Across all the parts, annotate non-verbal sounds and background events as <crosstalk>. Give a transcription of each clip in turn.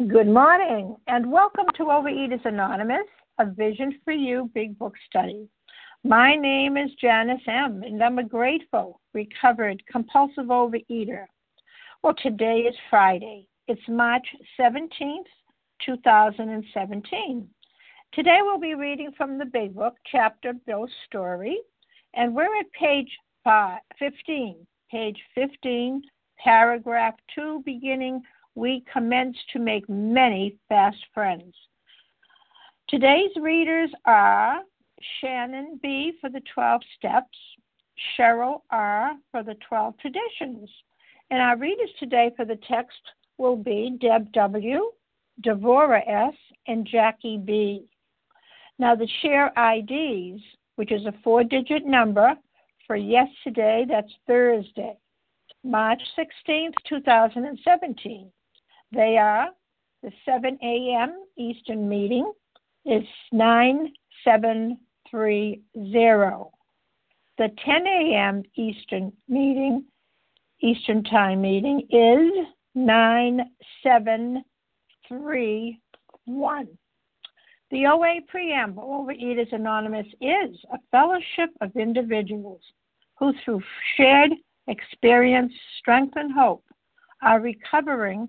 Good morning, and welcome to Overeaters Anonymous, a Vision for You Big Book Study. My name is Janice M., and I'm a grateful, recovered, compulsive overeater. Well, today is Friday. It's March 17th, 2017. Today we'll be reading from the Big Book, chapter Bill's Story, and we're at page five, 15, page 15, paragraph 2, beginning, We commence to make many fast friends. Today's readers are Shannon B. for the 12 steps, Cheryl R. for the 12 traditions. And our readers today for the text will be Deb W., Devora S., and Jackie B. Now, the share IDs, which is a four digit number for yesterday, that's Thursday, March 16th, 2017. They are the 7 a.m. Eastern meeting is 9730. The 10 a.m. Eastern meeting, Eastern time meeting is 9731. The OA Preamble, Overeaters Anonymous, is a fellowship of individuals who, through shared experience, strength, and hope, are recovering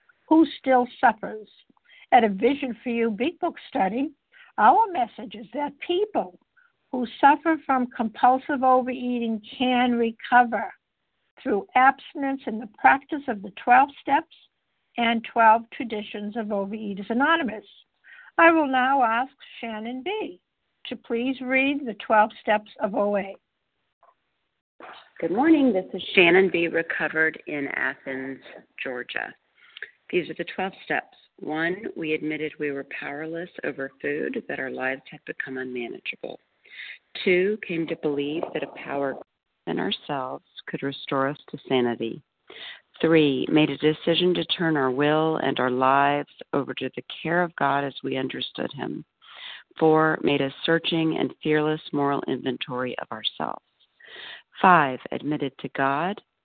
who still suffers. At a Vision for You Big Book study, our message is that people who suffer from compulsive overeating can recover through abstinence and the practice of the 12 steps and 12 traditions of Overeaters Anonymous. I will now ask Shannon B. to please read the 12 steps of OA. Good morning. This is Shannon B. Recovered in Athens, Georgia. These are the 12 steps. One, we admitted we were powerless over food, that our lives had become unmanageable. Two, came to believe that a power in ourselves could restore us to sanity. Three, made a decision to turn our will and our lives over to the care of God as we understood Him. Four, made a searching and fearless moral inventory of ourselves. Five, admitted to God,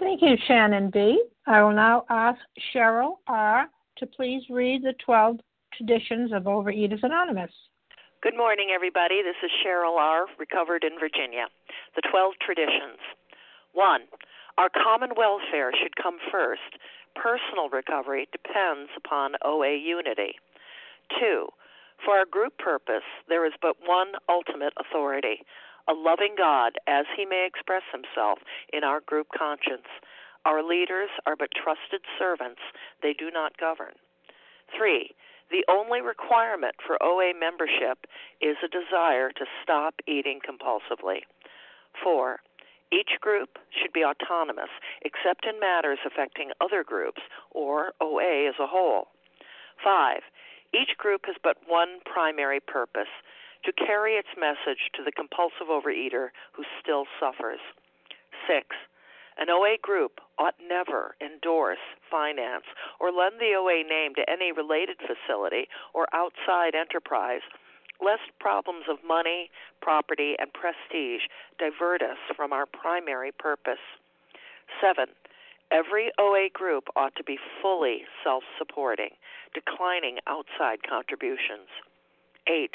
Thank you, Shannon B. I will now ask Cheryl R. to please read the 12 traditions of Overeaters Anonymous. Good morning, everybody. This is Cheryl R., recovered in Virginia. The 12 traditions. 1. Our common welfare should come first. Personal recovery depends upon OA unity. 2. For our group purpose, there is but one ultimate authority a loving God as he may express himself in our group conscience. Our leaders are but trusted servants, they do not govern. 3. The only requirement for OA membership is a desire to stop eating compulsively. 4. Each group should be autonomous except in matters affecting other groups or OA as a whole. 5. Each group has but one primary purpose to carry its message to the compulsive overeater who still suffers. 6. An OA group ought never endorse, finance, or lend the OA name to any related facility or outside enterprise, lest problems of money, property, and prestige divert us from our primary purpose. 7. Every OA group ought to be fully self supporting, declining outside contributions. 8.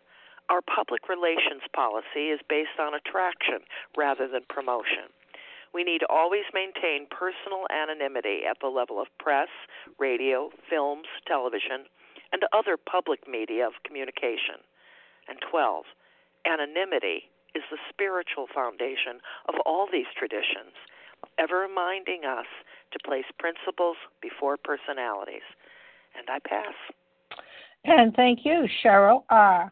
Our public relations policy is based on attraction rather than promotion. We need to always maintain personal anonymity at the level of press, radio, films, television, and other public media of communication. And 12. Anonymity is the spiritual foundation of all these traditions, ever reminding us to place principles before personalities. And I pass. And thank you, Cheryl R.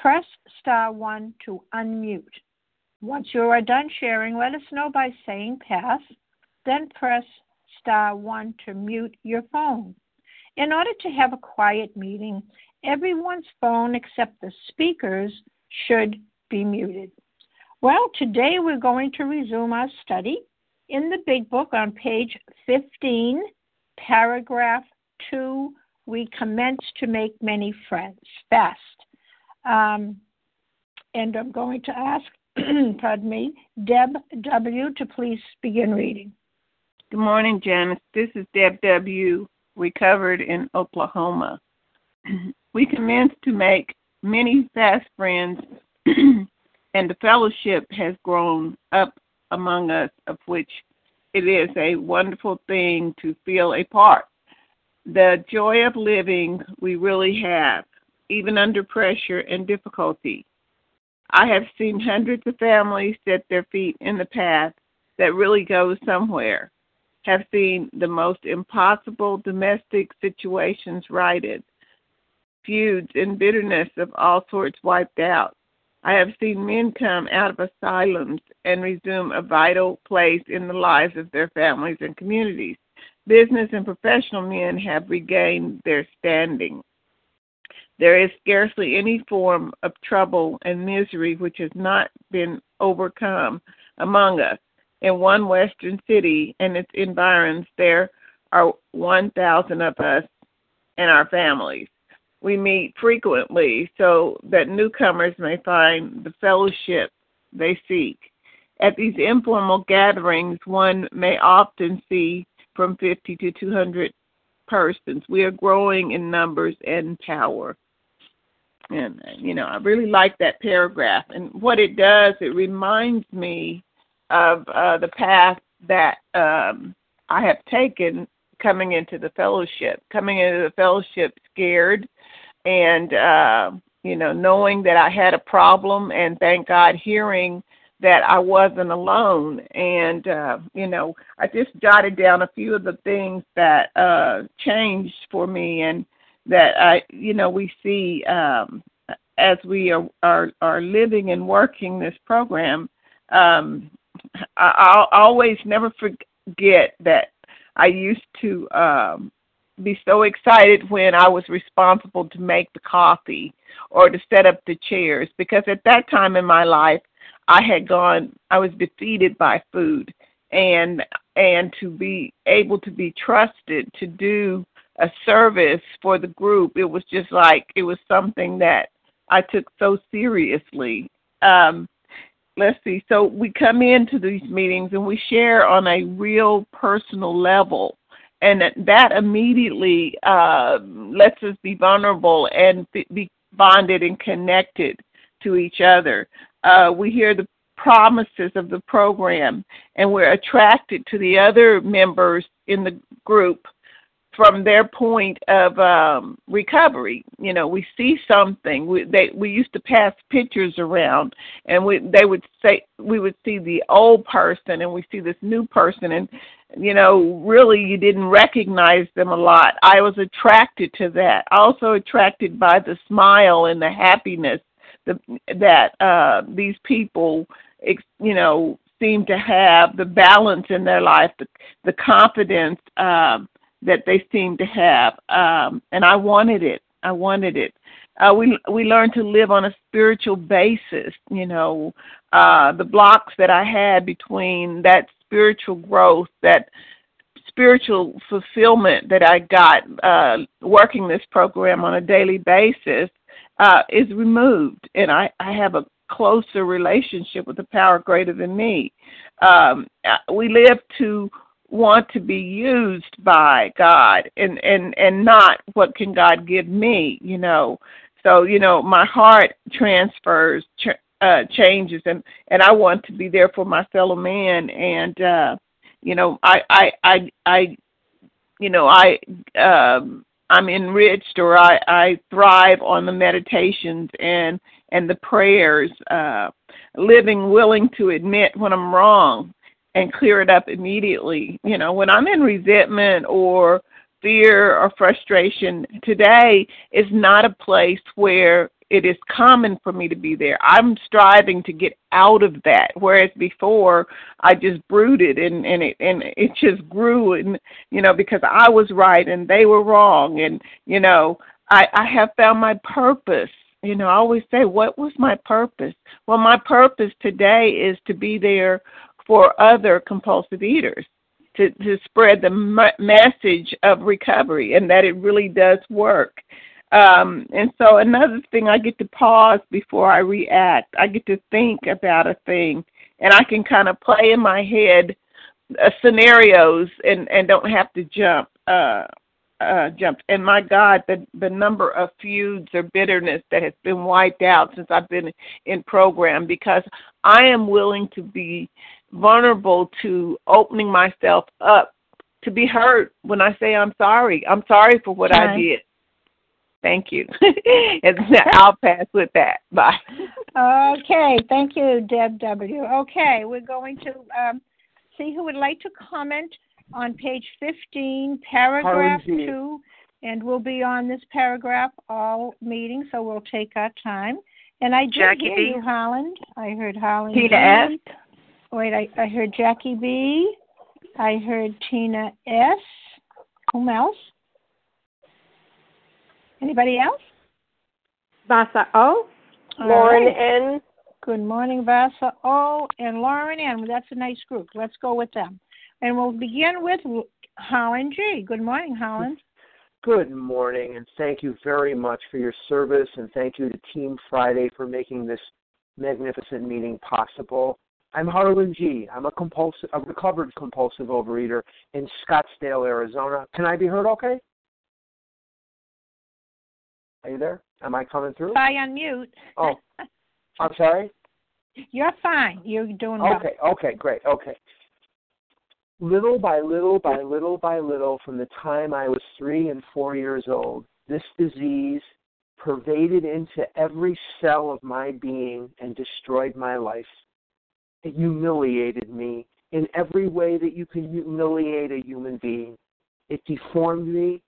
press star one to unmute. Once you are done sharing, let us know by saying pass, then press star one to mute your phone. In order to have a quiet meeting, everyone's phone except the speaker's should be muted. Well, today we're going to resume our study in the Big Book on page 15, paragraph 2. We commence to make many friends fast. Um, and I'm going to ask, <clears throat> pardon me, Deb W. to please begin reading. Good morning, Janice. This is Deb W., recovered in Oklahoma. <clears throat> we commenced to make many fast friends, <clears throat> and the fellowship has grown up among us, of which it is a wonderful thing to feel a part. The joy of living we really have even under pressure and difficulty. I have seen hundreds of families set their feet in the path that really goes somewhere, have seen the most impossible domestic situations righted, feuds and bitterness of all sorts wiped out. I have seen men come out of asylums and resume a vital place in the lives of their families and communities. Business and professional men have regained their standing. There is scarcely any form of trouble and misery which has not been overcome among us. In one western city and its environs, there are 1,000 of us and our families. We meet frequently so that newcomers may find the fellowship they seek. At these informal gatherings, one may often see from 50 to 200 persons. We are growing in numbers and power and you know i really like that paragraph and what it does it reminds me of uh the path that um i have taken coming into the fellowship coming into the fellowship scared and uh you know, knowing that I had a problem, and thank God, hearing that I wasn't alone. And uh, you know, I just jotted down a few of the things that uh, changed for me, and that I, you know, we see um, as we are, are are living and working this program. Um, I, I'll always never forget that I used to um, be so excited when I was responsible to make the coffee or to set up the chairs because at that time in my life I had gone I was defeated by food and and to be able to be trusted to do a service for the group. It was just like it was something that I took so seriously. Um let's see. So we come into these meetings and we share on a real personal level. And that immediately uh, lets us be vulnerable and be bonded and connected to each other. Uh, we hear the promises of the program, and we're attracted to the other members in the group from their point of um, recovery. You know, we see something. We they we used to pass pictures around, and we they would say we would see the old person, and we see this new person, and you know, really you didn't recognize them a lot. I was attracted to that. Also attracted by the smile and the happiness the, that uh, these people, you know, seem to have, the balance in their life, the, the confidence um, that they seem to have. Um, and I wanted it. I wanted it. Uh, we we learned to live on a spiritual basis. You know, uh, the blocks that I had between that spiritual growth, that spiritual fulfillment that I got uh, working this program on a daily basis uh, is removed, and I, I have a closer relationship with the power greater than me. Um, uh, we live to want to be used by God, and and and not what can God give me, you know. So you know, my heart transfers uh, changes, and and I want to be there for my fellow man. And uh, you know, I I I I, you know, I um, I'm enriched, or I I thrive on the meditations and and the prayers. Uh, living willing to admit when I'm wrong and clear it up immediately. You know, when I'm in resentment or fear or frustration, today is not a place where it is common for me to be there. I'm striving to get out of that. Whereas before I just brooded and, and it and it just grew and you know, because I was right and they were wrong and you know, I, I have found my purpose. You know, I always say, What was my purpose? Well my purpose today is to be there for other compulsive eaters. To, to spread the message of recovery and that it really does work um, and so another thing, I get to pause before I react. I get to think about a thing, and I can kind of play in my head uh, scenarios and and don't have to jump. Uh, uh, jump. And my God, the the number of feuds or bitterness that has been wiped out since I've been in program because I am willing to be vulnerable to opening myself up to be hurt when I say I'm sorry. I'm sorry for what I did. Thank you. <laughs> and <laughs> I'll pass with that. Bye. Okay. Thank you, Deb W. Okay, we're going to um, see who would like to comment on page 15, paragraph 2. And we'll be on this paragraph all meeting, so we'll take our time. And I did Jackie hear B. you, Holland. I heard Holland. Tina B. S. Wait, I, I heard Jackie B. I heard Tina S. Whom else? Anybody else? Vasa O. All Lauren right. N. Good morning, Vasa O. and Lauren N. That's a nice group. Let's go with them. And we'll begin with Holland G. Good morning, Holland. Good morning, and thank you very much for your service, and thank you to Team Friday for making this magnificent meeting possible. I'm Harlan G. I'm a compulsive, a recovered compulsive overeater in Scottsdale, Arizona. Can I be heard okay? Are you there? Am I coming through? Try unmute. Oh, I'm sorry. You're fine. You're doing well. Okay, okay, great, okay. Little by little by little by little, from the time I was three and four years old, this disease pervaded into every cell of my being and destroyed my life. It humiliated me in every way that you can humiliate a human being. It deformed me,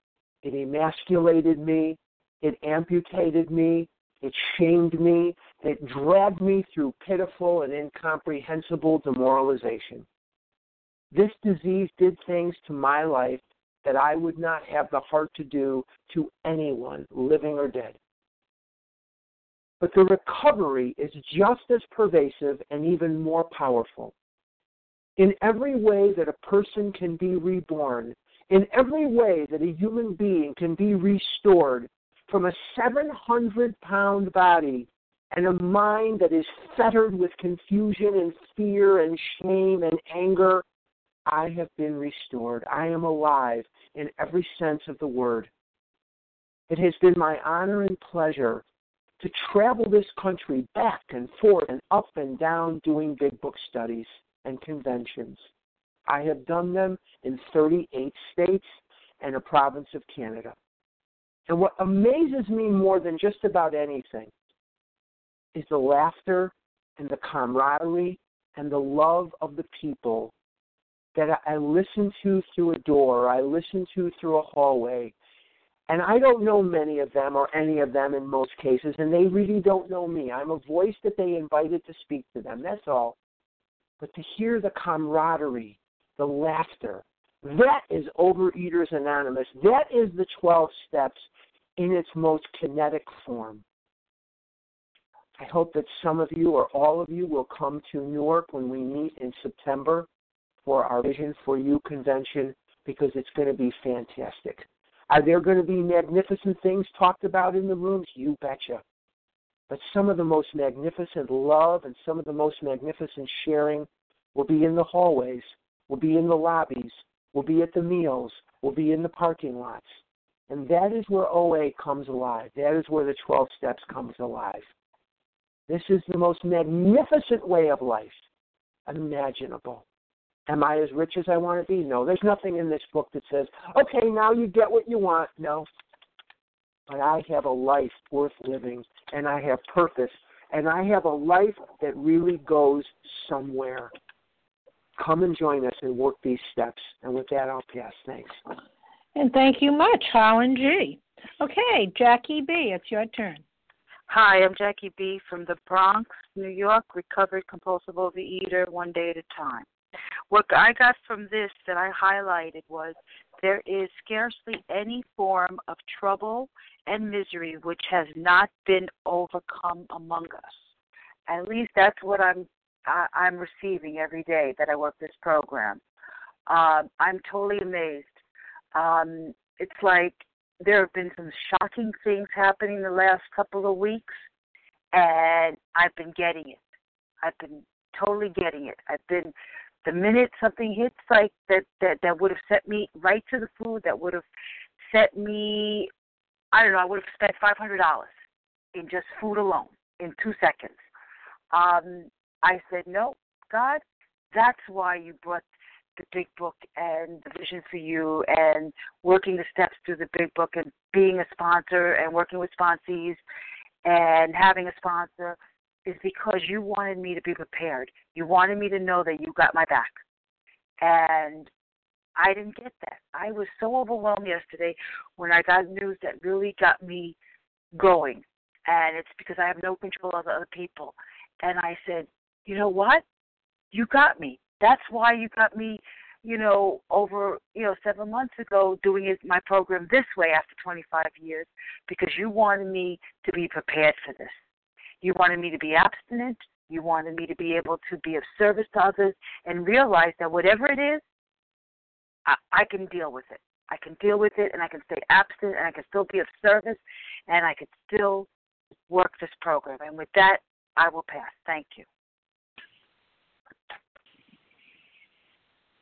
it emasculated me, it amputated me, it shamed me, it dragged me through pitiful and incomprehensible demoralization. This disease did things to my life that I would not have the heart to do to anyone, living or dead. But the recovery is just as pervasive and even more powerful. In every way that a person can be reborn, in every way that a human being can be restored from a 700 pound body and a mind that is fettered with confusion and fear and shame and anger, I have been restored. I am alive in every sense of the word. It has been my honor and pleasure to travel this country back and forth and up and down doing big book studies and conventions. I have done them in 38 states and a province of Canada. And what amazes me more than just about anything is the laughter and the camaraderie and the love of the people that I listen to through a door, I listen to through a hallway, and I don't know many of them or any of them in most cases, and they really don't know me. I'm a voice that they invited to speak to them, that's all. But to hear the camaraderie, the laughter, that is Overeaters Anonymous. That is the 12 steps in its most kinetic form. I hope that some of you or all of you will come to Newark when we meet in September for our Vision for You convention because it's going to be fantastic. Are there going to be magnificent things talked about in the rooms? You betcha. But some of the most magnificent love and some of the most magnificent sharing will be in the hallways, will be in the lobbies, will be at the meals, will be in the parking lots. And that is where OA comes alive. That is where the 12 steps comes alive. This is the most magnificent way of life imaginable. Am I as rich as I want to be? No. There's nothing in this book that says, okay, now you get what you want. No. But I have a life worth living, and I have purpose, and I have a life that really goes somewhere. Come and join us and work these steps. And with that, I'll pass. Thanks. And thank you much, Holland G. Okay, Jackie B., it's your turn. Hi, I'm Jackie B. from the Bronx, New York, recovered compulsive overeater, one day at a time. What I got from this that I highlighted was there is scarcely any form of trouble and misery which has not been overcome among us. At least that's what I'm I, I'm receiving every day that I work this program. Um, I'm totally amazed. Um, it's like there have been some shocking things happening the last couple of weeks, and I've been getting it. I've been totally getting it. I've been the minute something hits like that that that would have set me right to the food that would have set me I don't know, I would have spent five hundred dollars in just food alone in two seconds. Um, I said, No, God, that's why you brought the big book and the vision for you and working the steps through the big book and being a sponsor and working with sponsees and having a sponsor is because you wanted me to be prepared. You wanted me to know that you got my back. And I didn't get that. I was so overwhelmed yesterday when I got news that really got me going. And it's because I have no control over other people. And I said, you know what? You got me. That's why you got me, you know, over, you know, seven months ago doing it, my program this way after 25 years because you wanted me to be prepared for this. You wanted me to be abstinent. You wanted me to be able to be of service to others and realize that whatever it is, I, I can deal with it. I can deal with it and I can stay abstinent and I can still be of service and I can still work this program. And with that, I will pass. Thank you.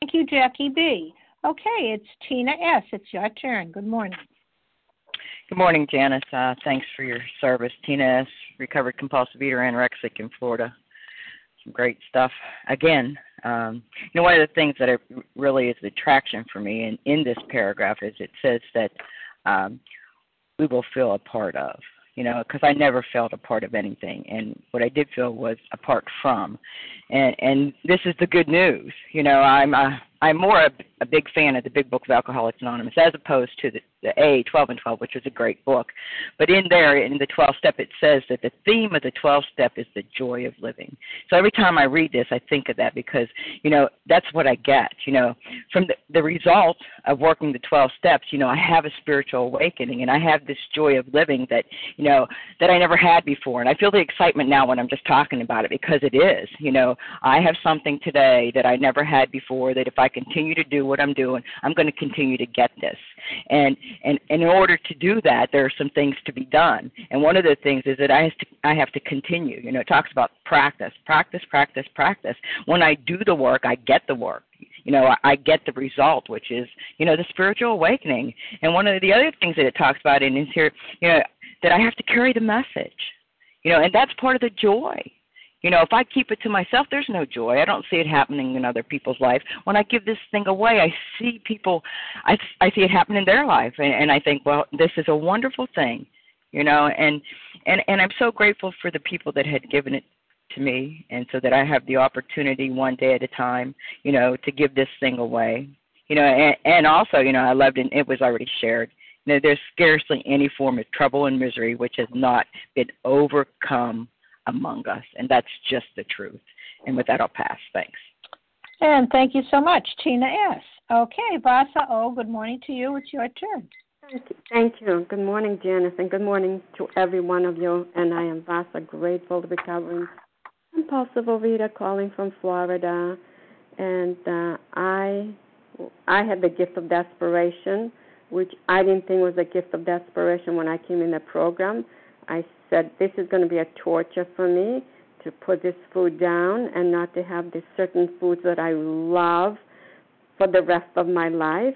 Thank you, Jackie B. Okay, it's Tina S. It's your turn. Good morning. Good morning, Janice. Uh, thanks for your service. Tina S., recovered compulsive eater, anorexic in Florida. Some great stuff. Again, um, you know, one of the things that it really is the attraction for me in, in this paragraph is it says that um, we will feel a part of. you know, because I never felt a part of anything, and what I did feel was apart from, and and this is the good news, you know. I'm a, I'm more a, a big fan of the Big Book of Alcoholics Anonymous as opposed to the, the A 12 and 12, which is a great book. But in there, in the 12 step, it says that the theme of the 12 step is the joy of living. So every time I read this, I think of that because, you know, that's what I get. You know, from the, the result of working the 12 steps, you know, I have a spiritual awakening and I have this joy of living that, you know, that I never had before. And I feel the excitement now when I'm just talking about it because it is. You know, I have something today that I never had before that if I continue to do what I'm doing, I'm going to continue to get this. And and, and in order to do that, there are some things to be done. And one of the things is that I have to I have to continue. You know, it talks about practice, practice, practice, practice. When I do the work, I get the work you know I, I get the result which is you know the spiritual awakening and one of the other things that it talks about in is here you know that i have to carry the message you know and that's part of the joy you know, if I keep it to myself, there's no joy. I don't see it happening in other people's life. When I give this thing away, I see people, I I see it happen in their life, and, and I think, well, this is a wonderful thing, you know, and and and I'm so grateful for the people that had given it to me, and so that I have the opportunity one day at a time, you know, to give this thing away, you know, and, and also, you know, I loved it. It was already shared. You know, there's scarcely any form of trouble and misery which has not been overcome among us, and that's just the truth. And with that, I'll pass. Thanks. And thank you so much, Tina S. Okay, Vasa O, good morning to you. It's your turn. Thank you. Thank you. Good morning, Janice, and good morning to every one of you. And I am Vasa, grateful to be covering compulsive overeater calling from Florida. And uh, I, I had the gift of desperation, which I didn't think was a gift of desperation when I came in the program. I said, This is going to be a torture for me to put this food down and not to have these certain foods that I love for the rest of my life.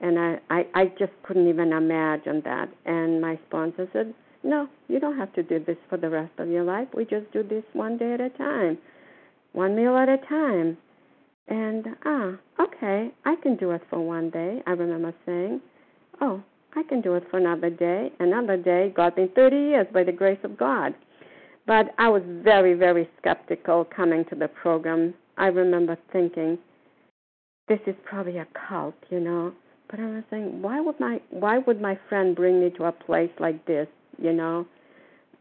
And I, I, I just couldn't even imagine that. And my sponsor said, No, you don't have to do this for the rest of your life. We just do this one day at a time, one meal at a time. And, ah, okay, I can do it for one day, I remember saying. Oh, I can do it for another day. Another day got me 30 years by the grace of God. But I was very, very skeptical coming to the program. I remember thinking, this is probably a cult, you know. But I was saying, why would my why would my friend bring me to a place like this, you know?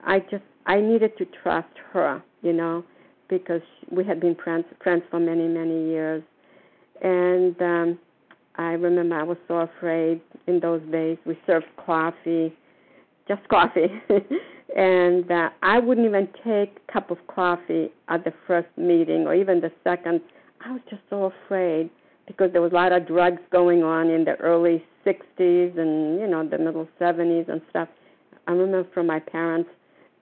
I just I needed to trust her, you know, because we had been friends friends for many many years, and um I remember I was so afraid in those days. We served coffee, just coffee, <laughs> and uh, I wouldn't even take a cup of coffee at the first meeting or even the second. I was just so afraid because there was a lot of drugs going on in the early 60s and you know the middle 70s and stuff. I remember from my parents,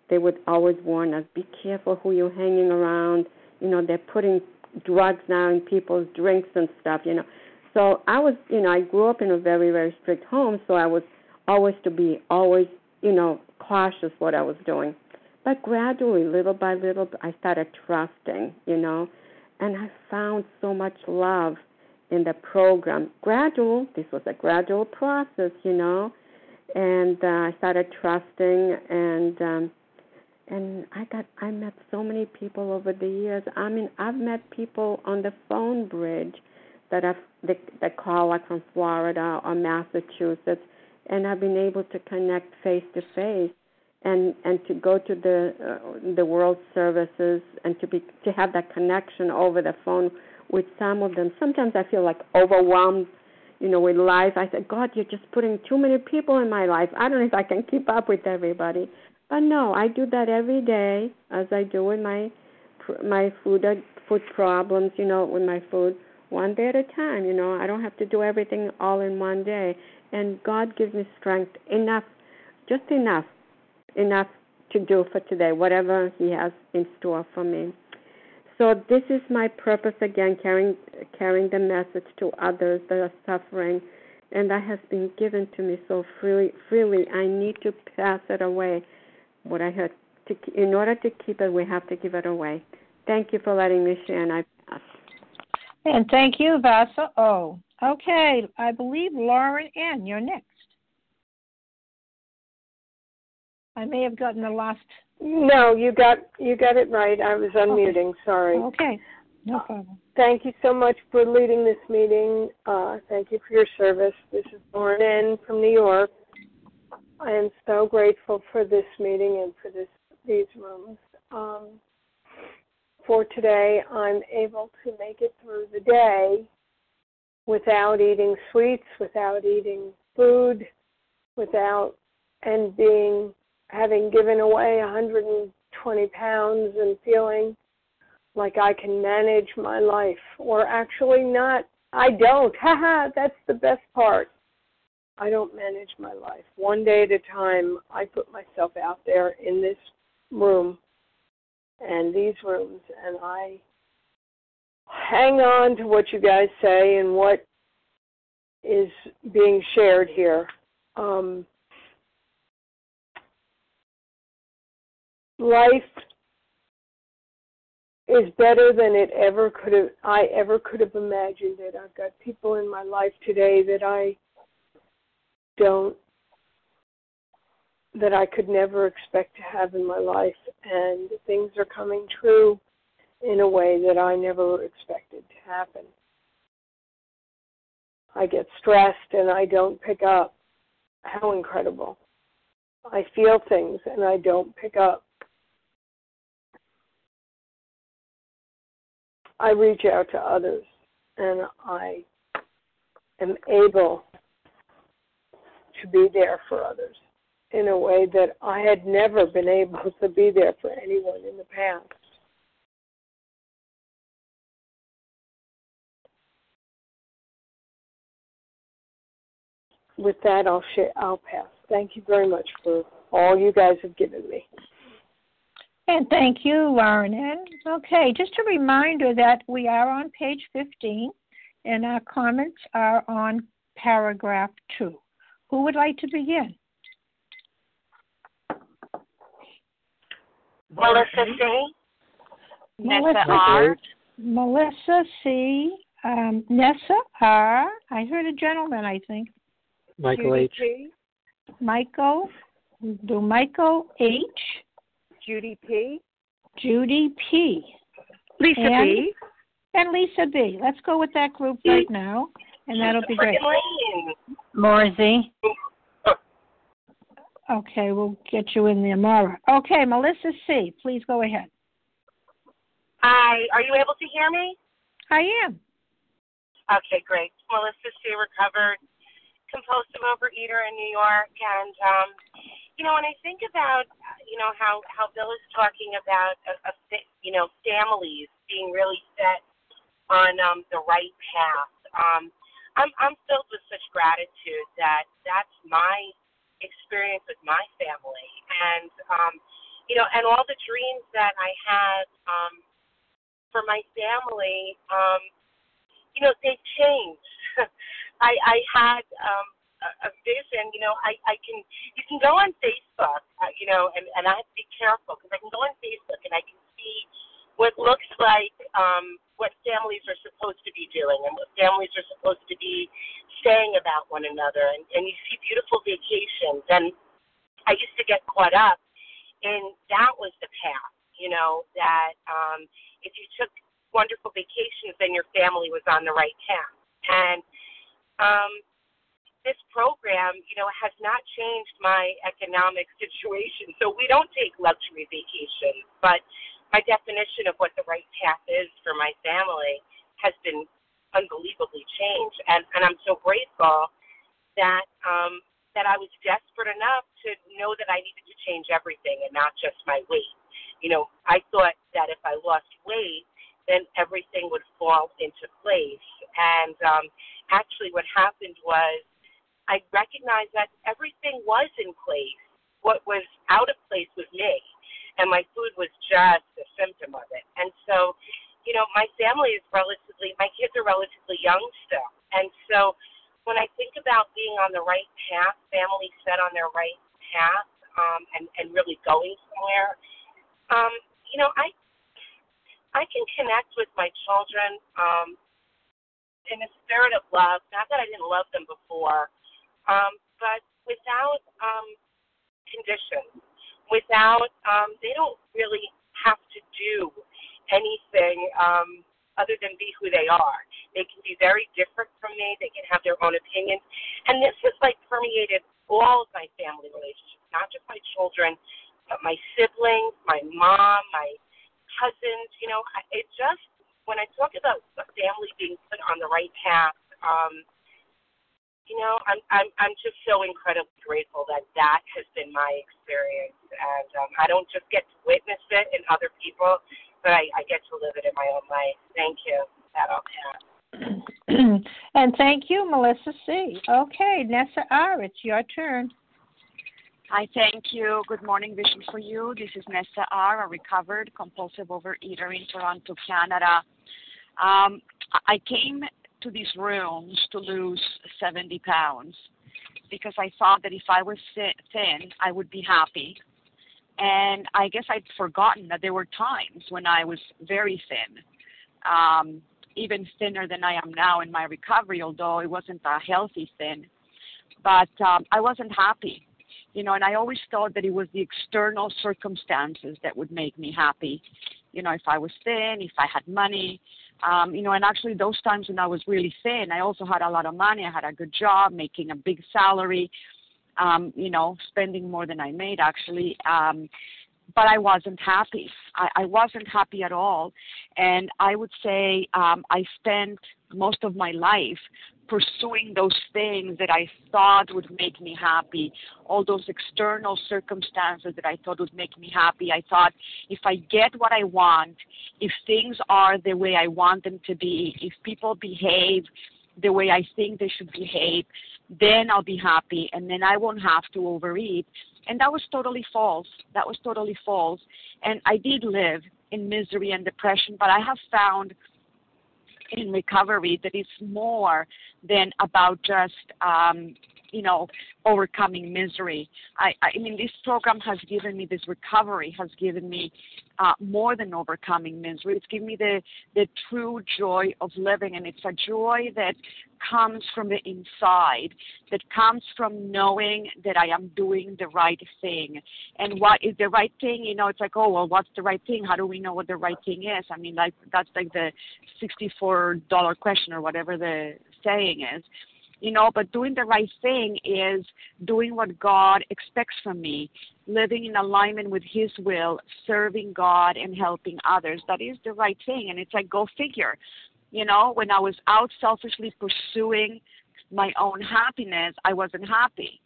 they would always warn us: be careful who you're hanging around. You know they're putting drugs now in people's drinks and stuff. You know so I was, you know, I grew up in a very, very strict home, so I was always to be always, you know, cautious what I was doing. But gradually, little by little, I started trusting, you know, and I found so much love in the program. Gradual, this was a gradual process, you know, and uh, I started trusting, and um, and I got I met so many people over the years. I mean, I've met people on the phone bridge that have that call like from Florida or Massachusetts, and I've been able to connect face to face, and and to go to the uh, the world services and to be to have that connection over the phone with some of them. Sometimes I feel like overwhelmed, you know, with life. I said, God, you're just putting too many people in my life. I don't know if I can keep up with everybody. But no, I do that every day, as I do with my my food food problems, you know, with my food one day at a time. You know, I don't have to do everything all in one day. And God gives me strength enough, just enough, enough to do for today, whatever He has in store for me. So this is my purpose again, carrying carrying the message to others that are suffering, and that has been given to me so freely. Freely, I need to pass it away. What I had to, in order to keep it, we have to give it away. Thank you for letting me share, and I. And thank you, Vasa O. Okay, I believe Lauren N., you're next. I may have gotten the last. No, you got you got it right. I was unmuting. Okay. Sorry. Okay, no problem. Thank you so much for leading this meeting. Uh, thank you for your service. This is Lauren N. from New York. I am so grateful for this meeting and for this these rooms. Um, for today, I'm able to make it through the day without eating sweets, without eating food, without and being having given away 120 pounds and feeling like I can manage my life, or actually not. I don't. <laughs> Haha, that's the best part. I don't manage my life. One day at a time, I put myself out there in this room and these rooms, and I hang on to what you guys say and what is being shared here. Um, life is better than it ever could have I ever could have imagined it. I've got people in my life today that I don't that I could never expect to have in my life and things are coming true in a way that I never expected to happen. I get stressed and I don't pick up. How incredible. I feel things and I don't pick up. I reach out to others and I am able to be there for others in a way that I had never been able to be there for anyone in the past. With that, I'll. I'll pass. Thank you very much for all you guys have given me. And thank you, Lauren. And okay, just a reminder that we are on page 15 and our comments are on paragraph 2. Who would like to begin? Melissa C. Melissa Nessa R. Melissa C. Um, Nessa R. I heard a gentleman, I think. Michael H. Michael. Do Michael H. Judy P. Judy P. Lisa and, B. And Lisa B. Let's go with that group right now, and that'll be great. Laura Z. Okay, we'll get you in there, Mara. Okay, Melissa C. Please go ahead. Hi, are you able to hear me? I am. Okay, great. Melissa C. recovered compulsive overeater in New York, and um, you know, when I think about, you know, how how Bill is talking about, a, a, you know, families being really set on um, the right path, um, I'm I'm filled with such gratitude that that's my experience with my family, and um, you know, and all the dreams that I had um, for my family, um, you know, they've changed. <laughs> I I had um, a, a vision. You know, I I can you can go on Facebook, uh, you know, and and I have to be careful because I can go on Facebook and I can see what looks like um, what families are supposed to be doing and what families are supposed to be saying about one another, and, and you see beautiful vacations. And I used to get caught up in that was the path, you know, that um, if you took wonderful vacations, then your family was on the right path. And um, this program, you know, has not changed my economic <laughs> situation. So we don't take luxury vacations, but my definition of what the right path is for my family has been unbelievably changed. And, and I'm so grateful that um, that I was desperate enough to know that I needed to change everything and not just my weight. You know, I thought that if I lost weight, then everything would fall into place. And um, actually, what happened was I recognized that everything was in place. What was out of place was me, and my food was just a symptom of it. And so, you know, my family is relatively, my kids are relatively young still. And so, when I think about being on the right path, family set on their right path, um, and and really going somewhere, um, you know, I I can connect with my children um, in a spirit of love. Not that I didn't love them before, um, but without um, conditions, without um, they don't really have to do anything um, other than be who they are. They can be very different from me. They can have their own opinions, and this has like permeated all of my family relationships, not just my children, but my siblings, my mom, my cousins. You know, it just when I talk about family being put on the right path. Um, you know, I'm I'm I'm just so incredibly grateful that that has been my experience, and um, I don't just get to witness it in other people, but I, I get to live it in my own life. Thank you. That I'll <clears throat> and thank you, Melissa C. Okay, Nessa R., it's your turn. Hi, thank you. Good morning, Vision for You. This is Nessa R., a recovered compulsive overeater in Toronto, Canada. Um, I came to these rooms to lose 70 pounds because I thought that if I was thin, I would be happy. And I guess I'd forgotten that there were times when I was very thin, um, even thinner than I am now in my recovery, although it wasn't a healthy thin. But um, I wasn't happy, you know, and I always thought that it was the external circumstances that would make me happy. You know, if I was thin, if I had money, um, you know, and actually those times when I was really thin, I also had a lot of money. I had a good job, making a big salary, um, you know, spending more than I made actually. Um, but I wasn't happy. I, I wasn't happy at all. And I would say um, I spent most of my life pursuing those things that I thought would make me happy, all those external circumstances that I thought would make me happy. I thought if I get what I want, if things are the way I want them to be, if people behave the way I think they should behave, then I'll be happy and then I won't have to overeat. And that was totally false. That was totally false. And I did live in misery and depression, but I have found in recovery that is more than about just um, you know overcoming misery. I, I mean this program has given me this recovery has given me uh, more than overcoming misery. It's given me the the true joy of living, and it's a joy that comes from the inside, that comes from knowing that I am doing the right thing. And what is the right thing? You know, it's like, oh well, what's the right thing? How do we know what the right thing is? I mean, like that's like the sixty-four dollar question or whatever the saying is you know but doing the right thing is doing what god expects from me living in alignment with his will serving god and helping others. That is the right thing and it's like go figure. You know when i was out selfishly pursuing my own happiness i wasn't happy.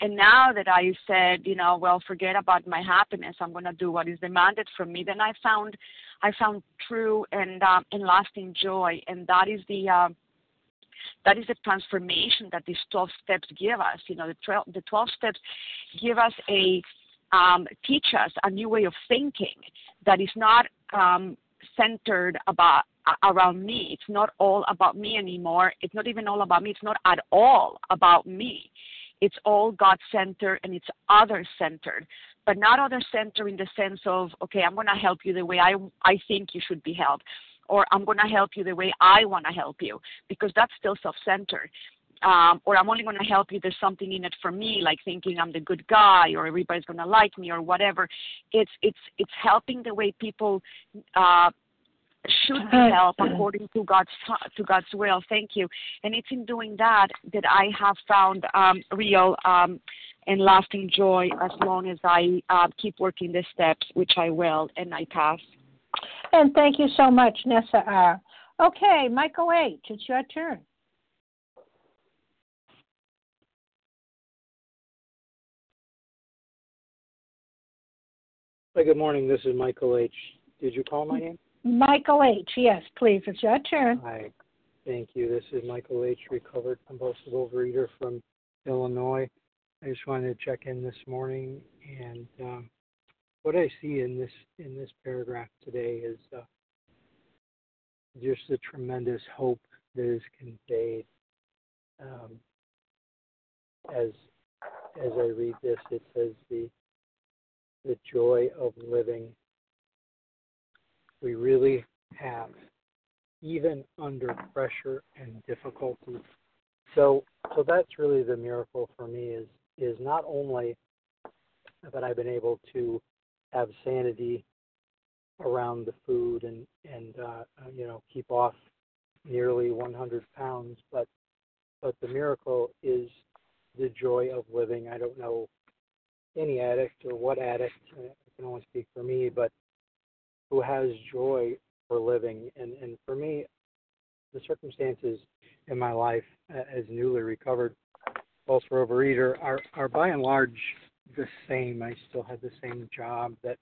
And now that i said you know well forget about my happiness i'm going to do what is demanded from me then i found i found true and um, and lasting joy and that is the uh, that is the transformation that these 12 steps give us. You know, the 12, the 12 steps give us a, um, teach us a new way of thinking that is not um, centered about around me. It's not all about me anymore. It's not even all about me. It's not at all about me. It's all God centered and it's other centered, but not other centered in the sense of okay, I'm going to help you the way I I think you should be helped or I'm going to help you the way I want to help you, because that's still self centered. Um, or I'm only going to help you. There's something in it for me, like thinking I'm the good guy, or everybody's going to like me, or whatever. It's it's it's helping the way people uh, should be helped according to God's to God's will. Thank you. And it's in doing that that I have found um, real um, and lasting joy as long as I uh, keep working the steps, which I will, and I pass. And thank you so much, Nessa R. Okay, Michael H., it's your turn. Hi, good morning. This is Michael H. Did you call my name? Michael H., yes, please. It's your turn. Hi. Thank you. This is Michael H., recovered compulsive overeater from Illinois. I just wanted to check in this morning and um, what I see in this in this paragraph today is uh, just a tremendous hope that is conveyed. Um, as as I read this, it says the the joy of living. We really have, even under pressure and difficulty. So so that's really the miracle for me is is not only that I've been able to have sanity around the food and and uh, uh you know keep off nearly 100 pounds. But but the miracle is the joy of living. I don't know any addict or what addict. Uh, I can only speak for me, but who has joy for living. And and for me, the circumstances in my life uh, as newly recovered also overeater are are by and large the same. I still have the same job that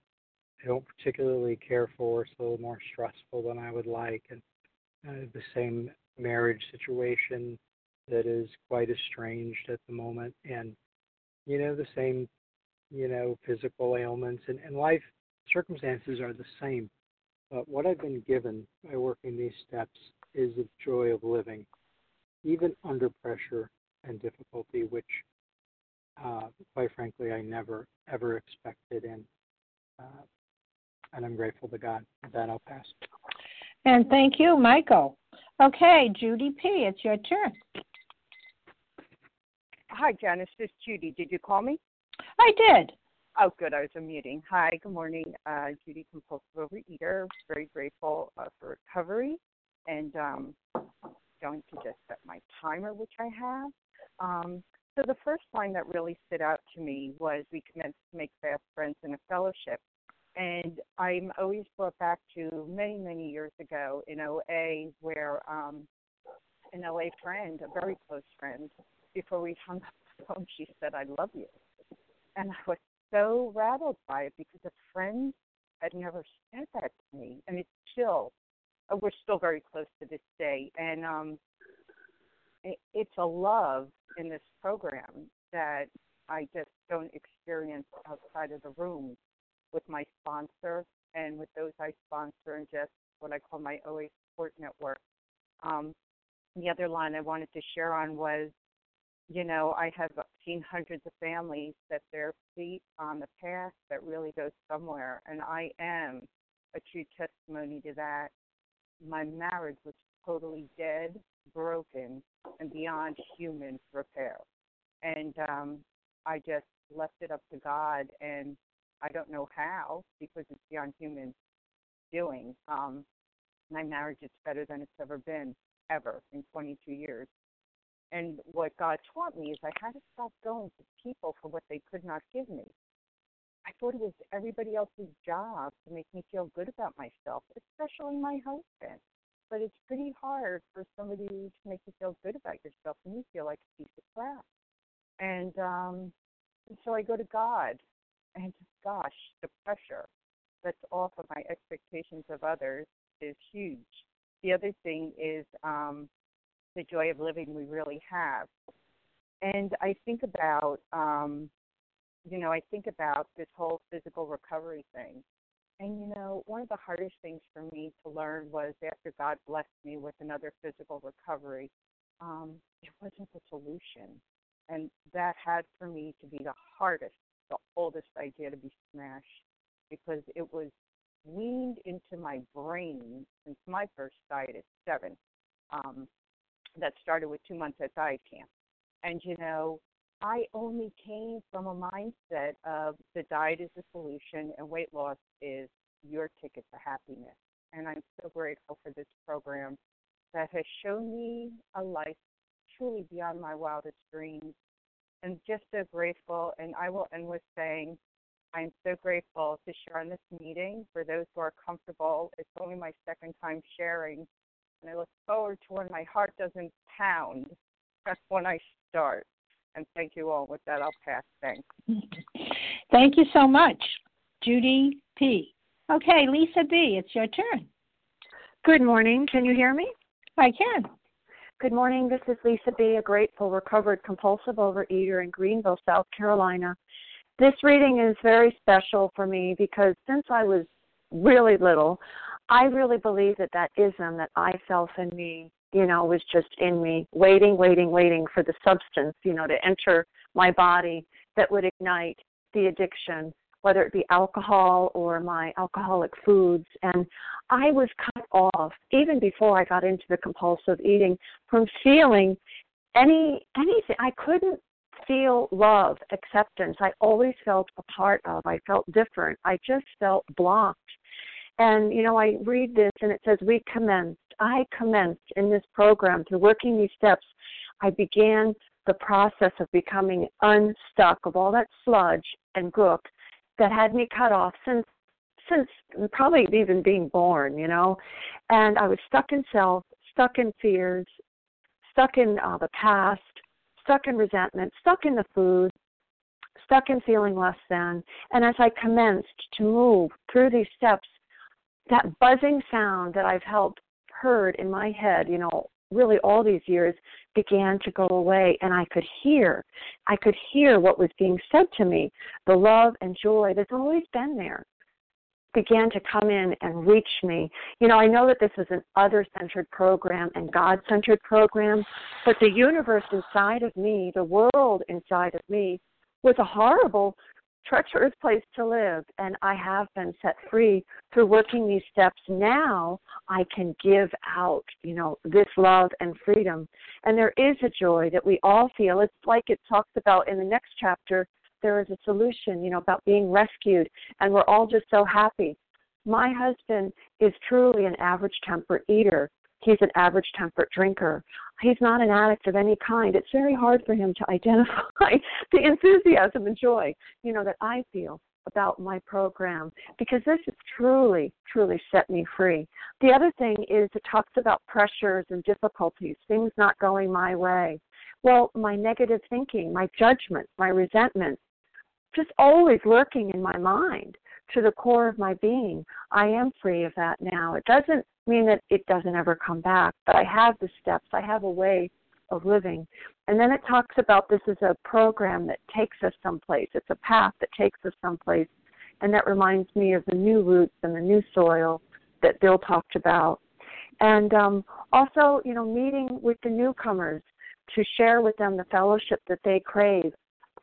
I don't particularly care for, It's a little more stressful than I would like, and uh, the same marriage situation that is quite estranged at the moment, and you know the same, you know, physical ailments and, and life circumstances are the same. But what I've been given by working these steps is the joy of living, even under pressure and difficulty, which, uh, quite frankly, I never ever expected, and uh, and I'm grateful to God. With that, I'll pass. And thank you, Michael. Okay, Judy P., it's your turn. Hi, Janice. This is Judy. Did you call me? I did. Oh, good. I was unmuting. Hi, good morning. Uh, Judy, compulsive overeater. Very grateful uh, for recovery. And um, going to just set my timer, which I have. Um, so the first line that really stood out to me was we commenced to make fast friends in a fellowship. And I'm always brought back to many, many years ago in OA where um, an OA friend, a very close friend, before we hung up the phone, she said, I love you. And I was so rattled by it because a friend had never said that to me. And it's still, uh, we're still very close to this day. And um, it, it's a love in this program that I just don't experience outside of the room with my sponsor and with those I sponsor and just what I call my OA support network. Um, the other line I wanted to share on was, you know, I have seen hundreds of families that their feet on the path that really goes somewhere, and I am a true testimony to that. My marriage was totally dead, broken, and beyond human repair. And um, I just left it up to God, and I don't know how because it's beyond human doing. Um, my marriage is better than it's ever been, ever, in 22 years. And what God taught me is I had to stop going to people for what they could not give me. I thought it was everybody else's job to make me feel good about myself, especially my husband. But it's pretty hard for somebody to make you feel good about yourself when you feel like a piece of crap. And um, and so I go to God, and gosh, the pressure that's off of my expectations of others is huge. The other thing is um, the joy of living we really have. And I think about, um, you know, I think about this whole physical recovery thing. And, you know, one of the hardest things for me to learn was after God blessed me with another physical recovery, um, it wasn't the solution. And that had for me to be the hardest, the oldest idea to be smashed because it was weaned into my brain since my first diet at seven. Um, that started with two months at diet camp. And, you know, I only came from a mindset of the diet is the solution and weight loss is your ticket to happiness. And I'm so grateful for this program that has shown me a life truly beyond my wildest dreams. And just so grateful. And I will end with saying, I'm so grateful to share on this meeting. For those who are comfortable, it's only my second time sharing. And I look forward to when my heart doesn't pound. That's <laughs> when I start. And thank you all. With that, I'll pass. Thanks. Thank you so much, Judy P. Okay, Lisa B., it's your turn. Good morning. Can you hear me? I can. Good morning. This is Lisa B., a grateful, recovered, compulsive overeater in Greenville, South Carolina. This reading is very special for me because since I was really little, I really believe that that ism that I felt in me, you know, was just in me, waiting, waiting, waiting for the substance, you know, to enter my body that would ignite the addiction, whether it be alcohol or my alcoholic foods. And I was cut off, even before I got into the compulsive eating, from feeling any anything. I couldn't feel love, acceptance. I always felt a part of. I felt different. I just felt blocked. And, you know, I read this and it says, We commenced. I commenced in this program through working these steps. I began the process of becoming unstuck of all that sludge and gook that had me cut off since since probably even being born, you know. And I was stuck in self, stuck in fears, stuck in uh, the past, stuck in resentment, stuck in the food, stuck in feeling less than. And as I commenced to move through these steps, that buzzing sound that I've held heard in my head, you know, really all these years began to go away and I could hear. I could hear what was being said to me. The love and joy that's always been there began to come in and reach me. You know, I know that this is an other centered program and God centered program, but the universe inside of me, the world inside of me, was a horrible treacherous place to live and I have been set free through working these steps. Now I can give out, you know, this love and freedom. And there is a joy that we all feel. It's like it talks about in the next chapter, there is a solution, you know, about being rescued and we're all just so happy. My husband is truly an average temper eater. He's an average temperate drinker. He's not an addict of any kind. It's very hard for him to <laughs> identify the enthusiasm and joy, you know, that I feel about my program because this has truly, truly set me free. The other thing is it talks about pressures and difficulties, things not going my way. Well, my negative thinking, my judgment, my resentment, just always lurking in my mind to the core of my being. I am free of that now. It doesn't mean that it doesn't ever come back, but I have the steps, I have a way of living. And then it talks about this is a program that takes us someplace, it's a path that takes us someplace. And that reminds me of the new roots and the new soil that Bill talked about. And um, also, you know, meeting with the newcomers to share with them the fellowship that they crave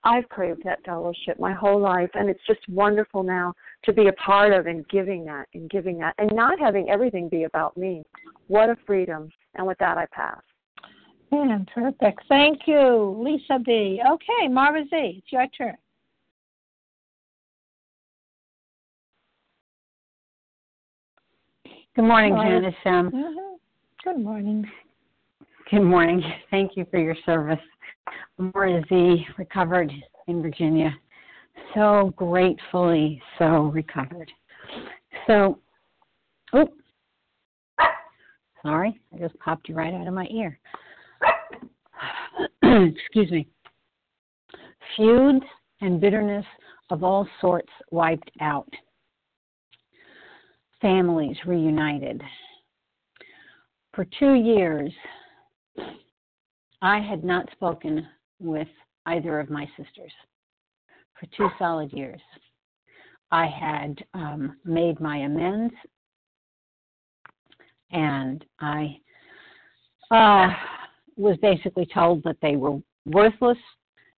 I've craved that fellowship my whole life, and it's just wonderful now to be a part of and giving that and giving that and not having everything be about me. What a freedom. And with that, I pass. Man, perfect. Thank you, Lisa B. Okay, Mara Z., it's your turn. Good morning, Janice. Um, mm-hmm. Good morning. Good morning. Thank you for your service. Maura Z recovered in Virginia. So gratefully so recovered. So, oh, sorry, I just popped you right out of my ear. <clears throat> Excuse me. Feuds and bitterness of all sorts wiped out. Families reunited. For two years, I had not spoken with either of my sisters for two solid years. I had um, made my amends and I uh, was basically told that they were worthless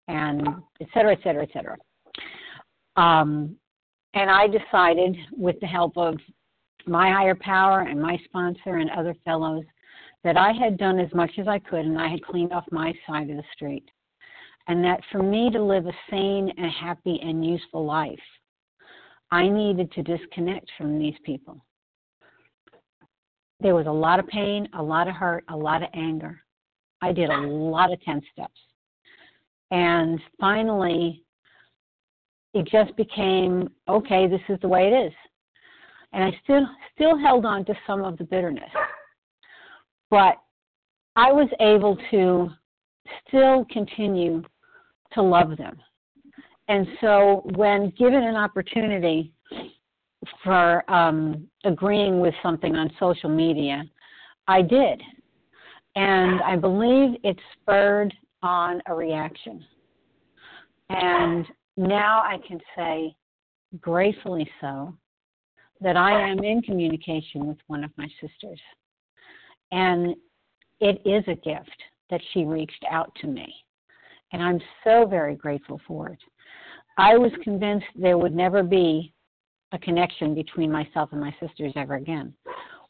and et cetera, et cetera, et cetera. Um, and I decided, with the help of my higher power and my sponsor and other fellows, that I had done as much as I could and I had cleaned off my side of the street. And that for me to live a sane and happy and useful life, I needed to disconnect from these people. There was a lot of pain, a lot of hurt, a lot of anger. I did a lot of 10 steps. And finally, it just became okay, this is the way it is. And I still still held on to some of the bitterness but I was able to still continue to love them. And so, when given an opportunity for um, agreeing with something on social media, I did. And I believe it spurred on a reaction. And now I can say, gratefully so, that I am in communication with one of my sisters. And it is a gift that she reached out to me. And I'm so very grateful for it. I was convinced there would never be a connection between myself and my sisters ever again,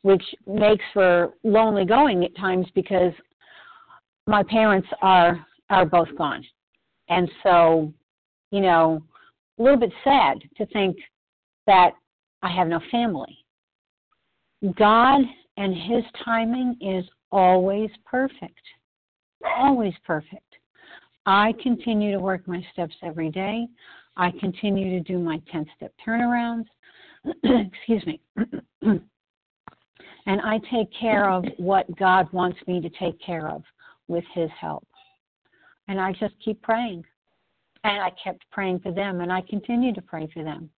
which makes for lonely going at times because my parents are are both gone. And so, you know, a little bit sad to think that I have no family. God and His timing is always perfect. Always perfect. I continue to work my steps every day. I continue to do my 10 step turnarounds. <clears throat> Excuse me. <clears throat> and I take care of what God wants me to take care of with His help. And I just keep praying. And I kept praying for them, and I continue to pray for them.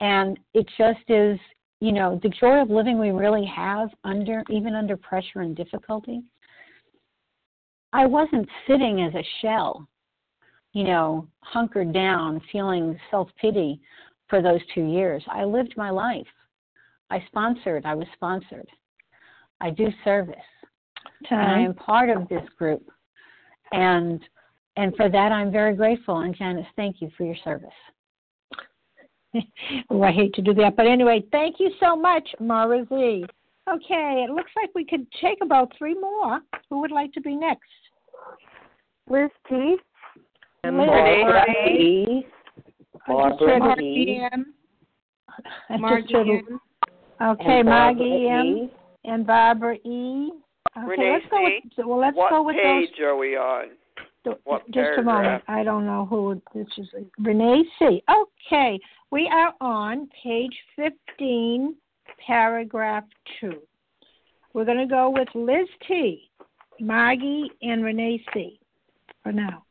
And it just is, you know, the joy of living we really have under, even under pressure and difficulty. I wasn't sitting as a shell, you know, hunkered down, feeling self pity for those two years. I lived my life. I sponsored, I was sponsored. I do service. And I am part of this group. And and for that I'm very grateful. And Janice, thank you for your service. <laughs> well, I hate to do that, but anyway, thank you so much, Mara Z. Okay, it looks like we could take about three more. Who would like to be next? Liz T. And Liz Barbara E. Barbara E. Margie M. Okay, And Maggie Barbara M. and Barbara E. Okay, Renee let's go C. with well let's what go with page those are we on? what just a moment. I don't know who this is. Renee C. Okay, we are on page 15, paragraph 2. We're going to go with Liz T, Maggie, and Renee C. for now.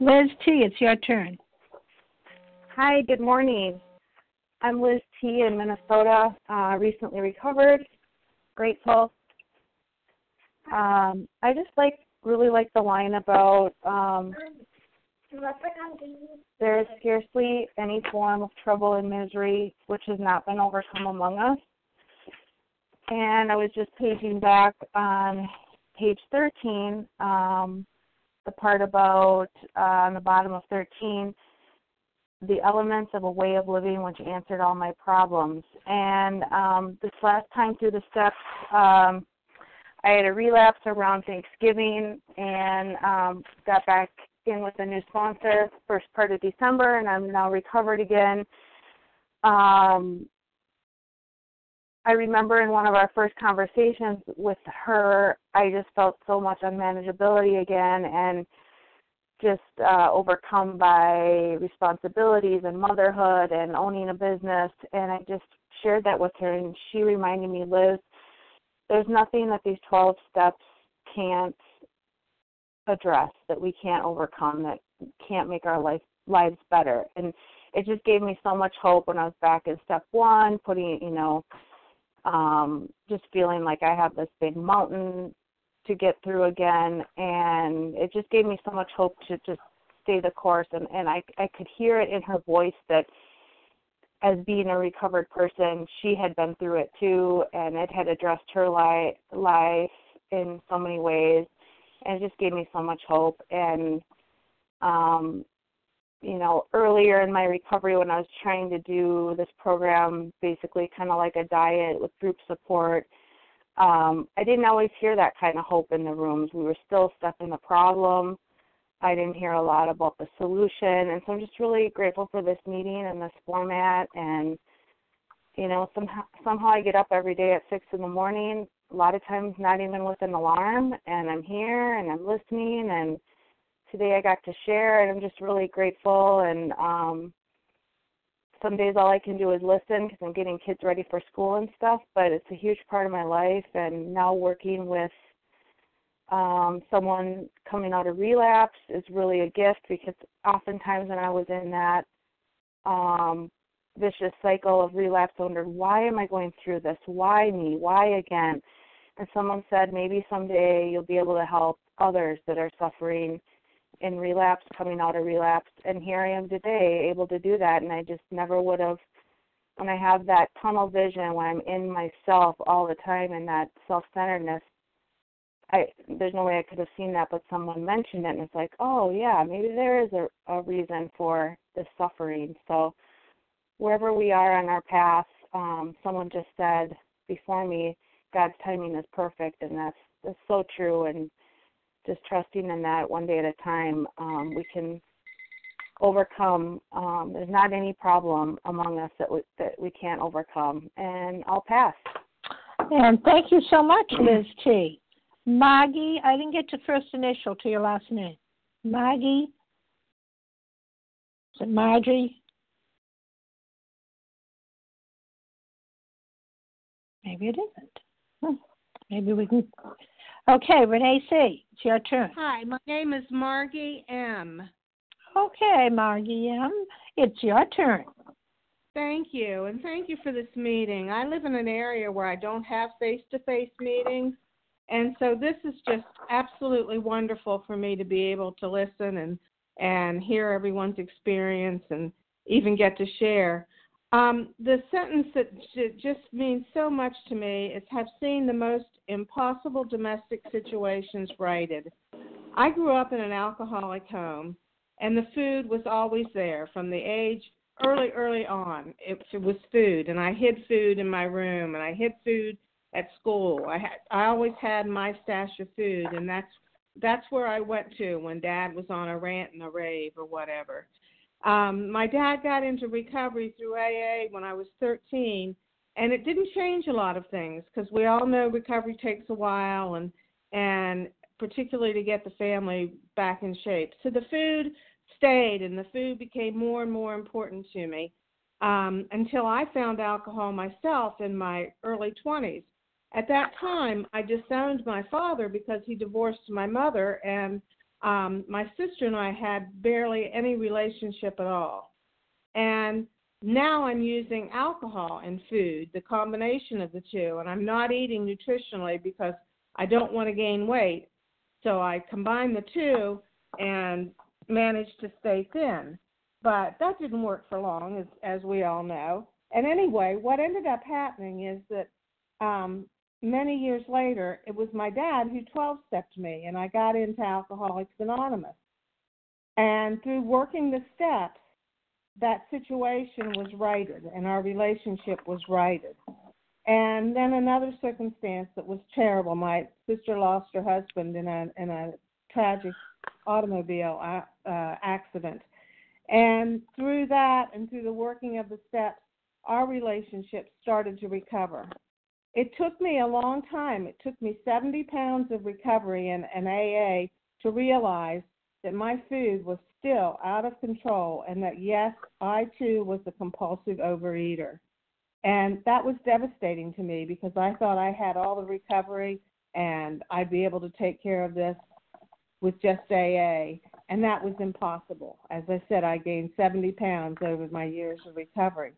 Liz T, it's your turn. Hi, good morning. I'm Liz T. in Minnesota, uh, recently recovered, grateful. Um, I just like really like the line about um, there is scarcely any form of trouble and misery which has not been overcome among us. And I was just paging back on page 13, um, the part about uh, on the bottom of 13, the elements of a way of living which answered all my problems. And um, this last time through the steps, um, I had a relapse around Thanksgiving and um, got back in with a new sponsor first part of December, and I'm now recovered again. Um, I remember in one of our first conversations with her, I just felt so much unmanageability again and just uh, overcome by responsibilities and motherhood and owning a business. And I just shared that with her, and she reminded me, Liz, there's nothing that these 12 steps can't address, that we can't overcome, that can't make our life lives better. And it just gave me so much hope when I was back in step one, putting, you know, um, just feeling like I have this big mountain to get through again, and it just gave me so much hope to just stay the course. And and I I could hear it in her voice that as being a recovered person, she had been through it too, and it had addressed her li- life in so many ways, and it just gave me so much hope. And um, you know, earlier in my recovery when I was trying to do this program, basically kind of like a diet with group support, um, I didn't always hear that kind of hope in the rooms. We were still stuck in the problem. I didn't hear a lot about the solution, and so I'm just really grateful for this meeting and this format. And you know, somehow somehow I get up every day at six in the morning. A lot of times, not even with an alarm, and I'm here and I'm listening. And today I got to share, and I'm just really grateful. And um, some days all I can do is listen because I'm getting kids ready for school and stuff. But it's a huge part of my life, and now working with um, someone coming out of relapse is really a gift because oftentimes when I was in that um, vicious cycle of relapse, I wondered, why am I going through this? Why me? Why again? And someone said, maybe someday you'll be able to help others that are suffering in relapse, coming out of relapse. And here I am today, able to do that. And I just never would have, when I have that tunnel vision, when I'm in myself all the time and that self centeredness, I there's no way I could have seen that, but someone mentioned it, and it's like, oh yeah, maybe there is a, a reason for this suffering. So wherever we are on our path, um, someone just said before me, God's timing is perfect, and that's that's so true. And just trusting in that one day at a time, um, we can overcome. Um, there's not any problem among us that we, that we can't overcome. And I'll pass. And thank you so much, Liz T. Maggie, I didn't get your first initial to your last name. Maggie? Is it Margie? Maybe it isn't. Maybe we can. Okay, Renee C., it's your turn. Hi, my name is Margie M. Okay, Margie M., it's your turn. Thank you, and thank you for this meeting. I live in an area where I don't have face to face meetings, and so this is just absolutely wonderful for me to be able to listen and, and hear everyone's experience and even get to share. Um, the sentence that j- just means so much to me is have seen the most impossible domestic situations righted. I grew up in an alcoholic home, and the food was always there from the age early, early on. It, it was food, and I hid food in my room, and I hid food at school. I had, I always had my stash of food, and that's that's where I went to when Dad was on a rant and a rave or whatever. Um, my dad got into recovery through AA when I was 13, and it didn't change a lot of things because we all know recovery takes a while, and and particularly to get the family back in shape. So the food stayed, and the food became more and more important to me um, until I found alcohol myself in my early 20s. At that time, I disowned my father because he divorced my mother, and um, my sister and I had barely any relationship at all. And now I'm using alcohol and food, the combination of the two, and I'm not eating nutritionally because I don't want to gain weight. So I combine the two and manage to stay thin. But that didn't work for long, as, as we all know. And anyway, what ended up happening is that um, many years later, it was my dad who 12 stepped me, and I got into Alcoholics Anonymous. And through working the steps, that situation was righted, and our relationship was righted. And then another circumstance that was terrible. My sister lost her husband in a in a tragic automobile uh, uh, accident. And through that and through the working of the steps, our relationship started to recover. It took me a long time. It took me 70 pounds of recovery in an AA to realize that my food was still out of control and that, yes, I too was a compulsive overeater. And that was devastating to me because I thought I had all the recovery and I'd be able to take care of this with just AA, and that was impossible. As I said, I gained 70 pounds over my years of recovery.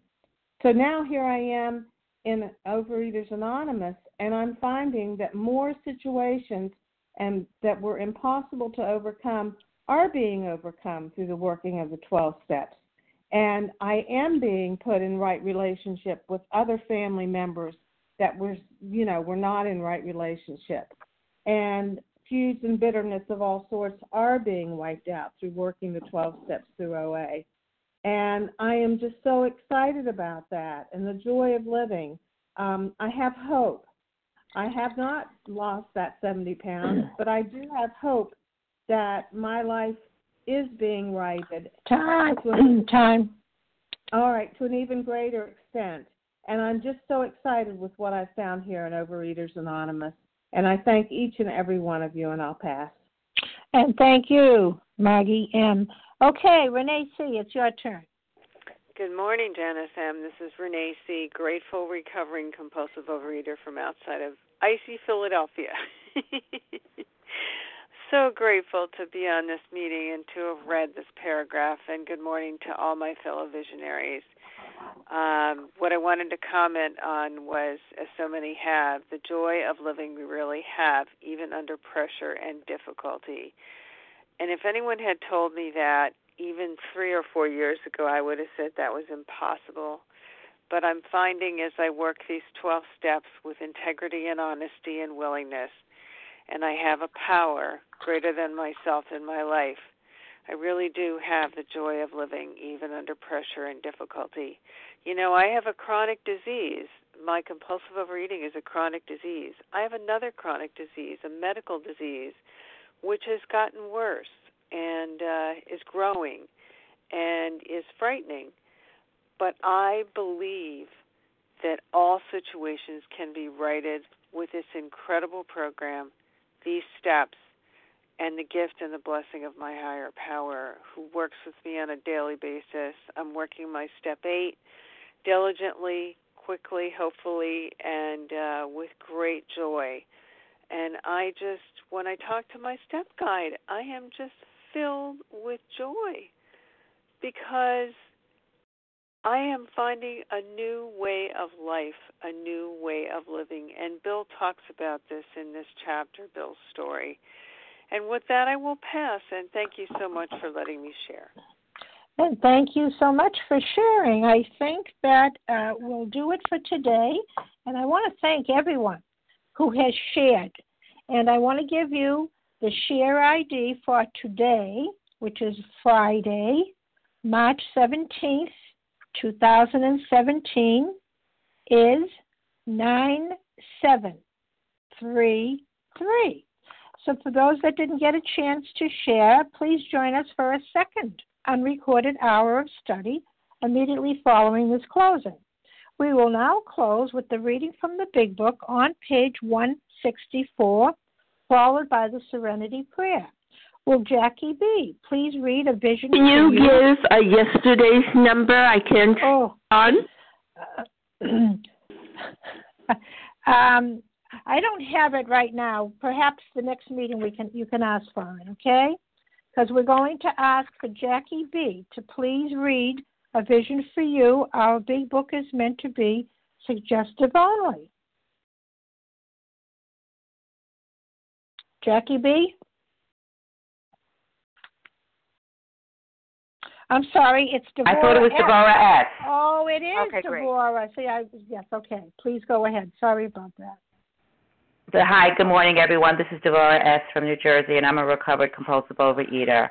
So now here I am in Overeaters Anonymous, and I'm finding that more situations and that were impossible to overcome are being overcome through the working of the 12 steps. And I am being put in right relationship with other family members that were, you know, were not in right relationship. And feuds and bitterness of all sorts are being wiped out through working the 12 steps through OA. And I am just so excited about that and the joy of living. Um, I have hope. I have not lost that 70 pounds, <clears throat> but I do have hope that my life is being righted. <clears throat> Time. An, <clears throat> Time. All right, to an even greater extent. And I'm just so excited with what I've found here in Overeaters Anonymous. And I thank each and every one of you, and I'll pass. And thank you, Maggie M. Okay, Renee C., it's your turn. Good morning, Janice M. This is Renee C., grateful, recovering compulsive overeater from outside of icy Philadelphia. <laughs> so grateful to be on this meeting and to have read this paragraph, and good morning to all my fellow visionaries. Um, what I wanted to comment on was, as so many have, the joy of living we really have, even under pressure and difficulty. And if anyone had told me that even three or four years ago, I would have said that was impossible. But I'm finding as I work these 12 steps with integrity and honesty and willingness, and I have a power greater than myself in my life I really do have the joy of living even under pressure and difficulty. You know, I have a chronic disease. My compulsive overeating is a chronic disease. I have another chronic disease, a medical disease, which has gotten worse and uh, is growing and is frightening. But I believe that all situations can be righted with this incredible program, these steps, and the gift and the blessing of my higher power who works with me on a daily basis. I'm working my step eight diligently, quickly, hopefully, and uh, with great joy. And I just, when I talk to my step guide, I am just filled with joy because I am finding a new way of life, a new way of living. And Bill talks about this in this chapter, Bill's story. And with that, I will pass. And thank you so much for letting me share. And thank you so much for sharing. I think that uh, will do it for today. And I want to thank everyone who has shared. And I want to give you the share ID for today, which is Friday, March 17th, 2017 is 9733. So, for those that didn't get a chance to share, please join us for a second unrecorded hour of study immediately following this closing. We will now close with the reading from the Big Book on page 164, followed by the Serenity Prayer. Will Jackie B. please read a vision? Can you, you? give a yesterday's number? I can't oh. on. <coughs> um, I don't have it right now. Perhaps the next meeting we can you can ask for it. Okay? Because we're going to ask for Jackie B. to please read a vision for you. Our big book is meant to be suggestive only. Jackie B. I'm sorry, it's Deborah. I thought it was S. Deborah S. Oh, it is okay, Deborah. See, I yes, okay. Please go ahead. Sorry about that. Hi, good morning, everyone. This is Deborah S. from New Jersey, and I'm a recovered compulsive overeater.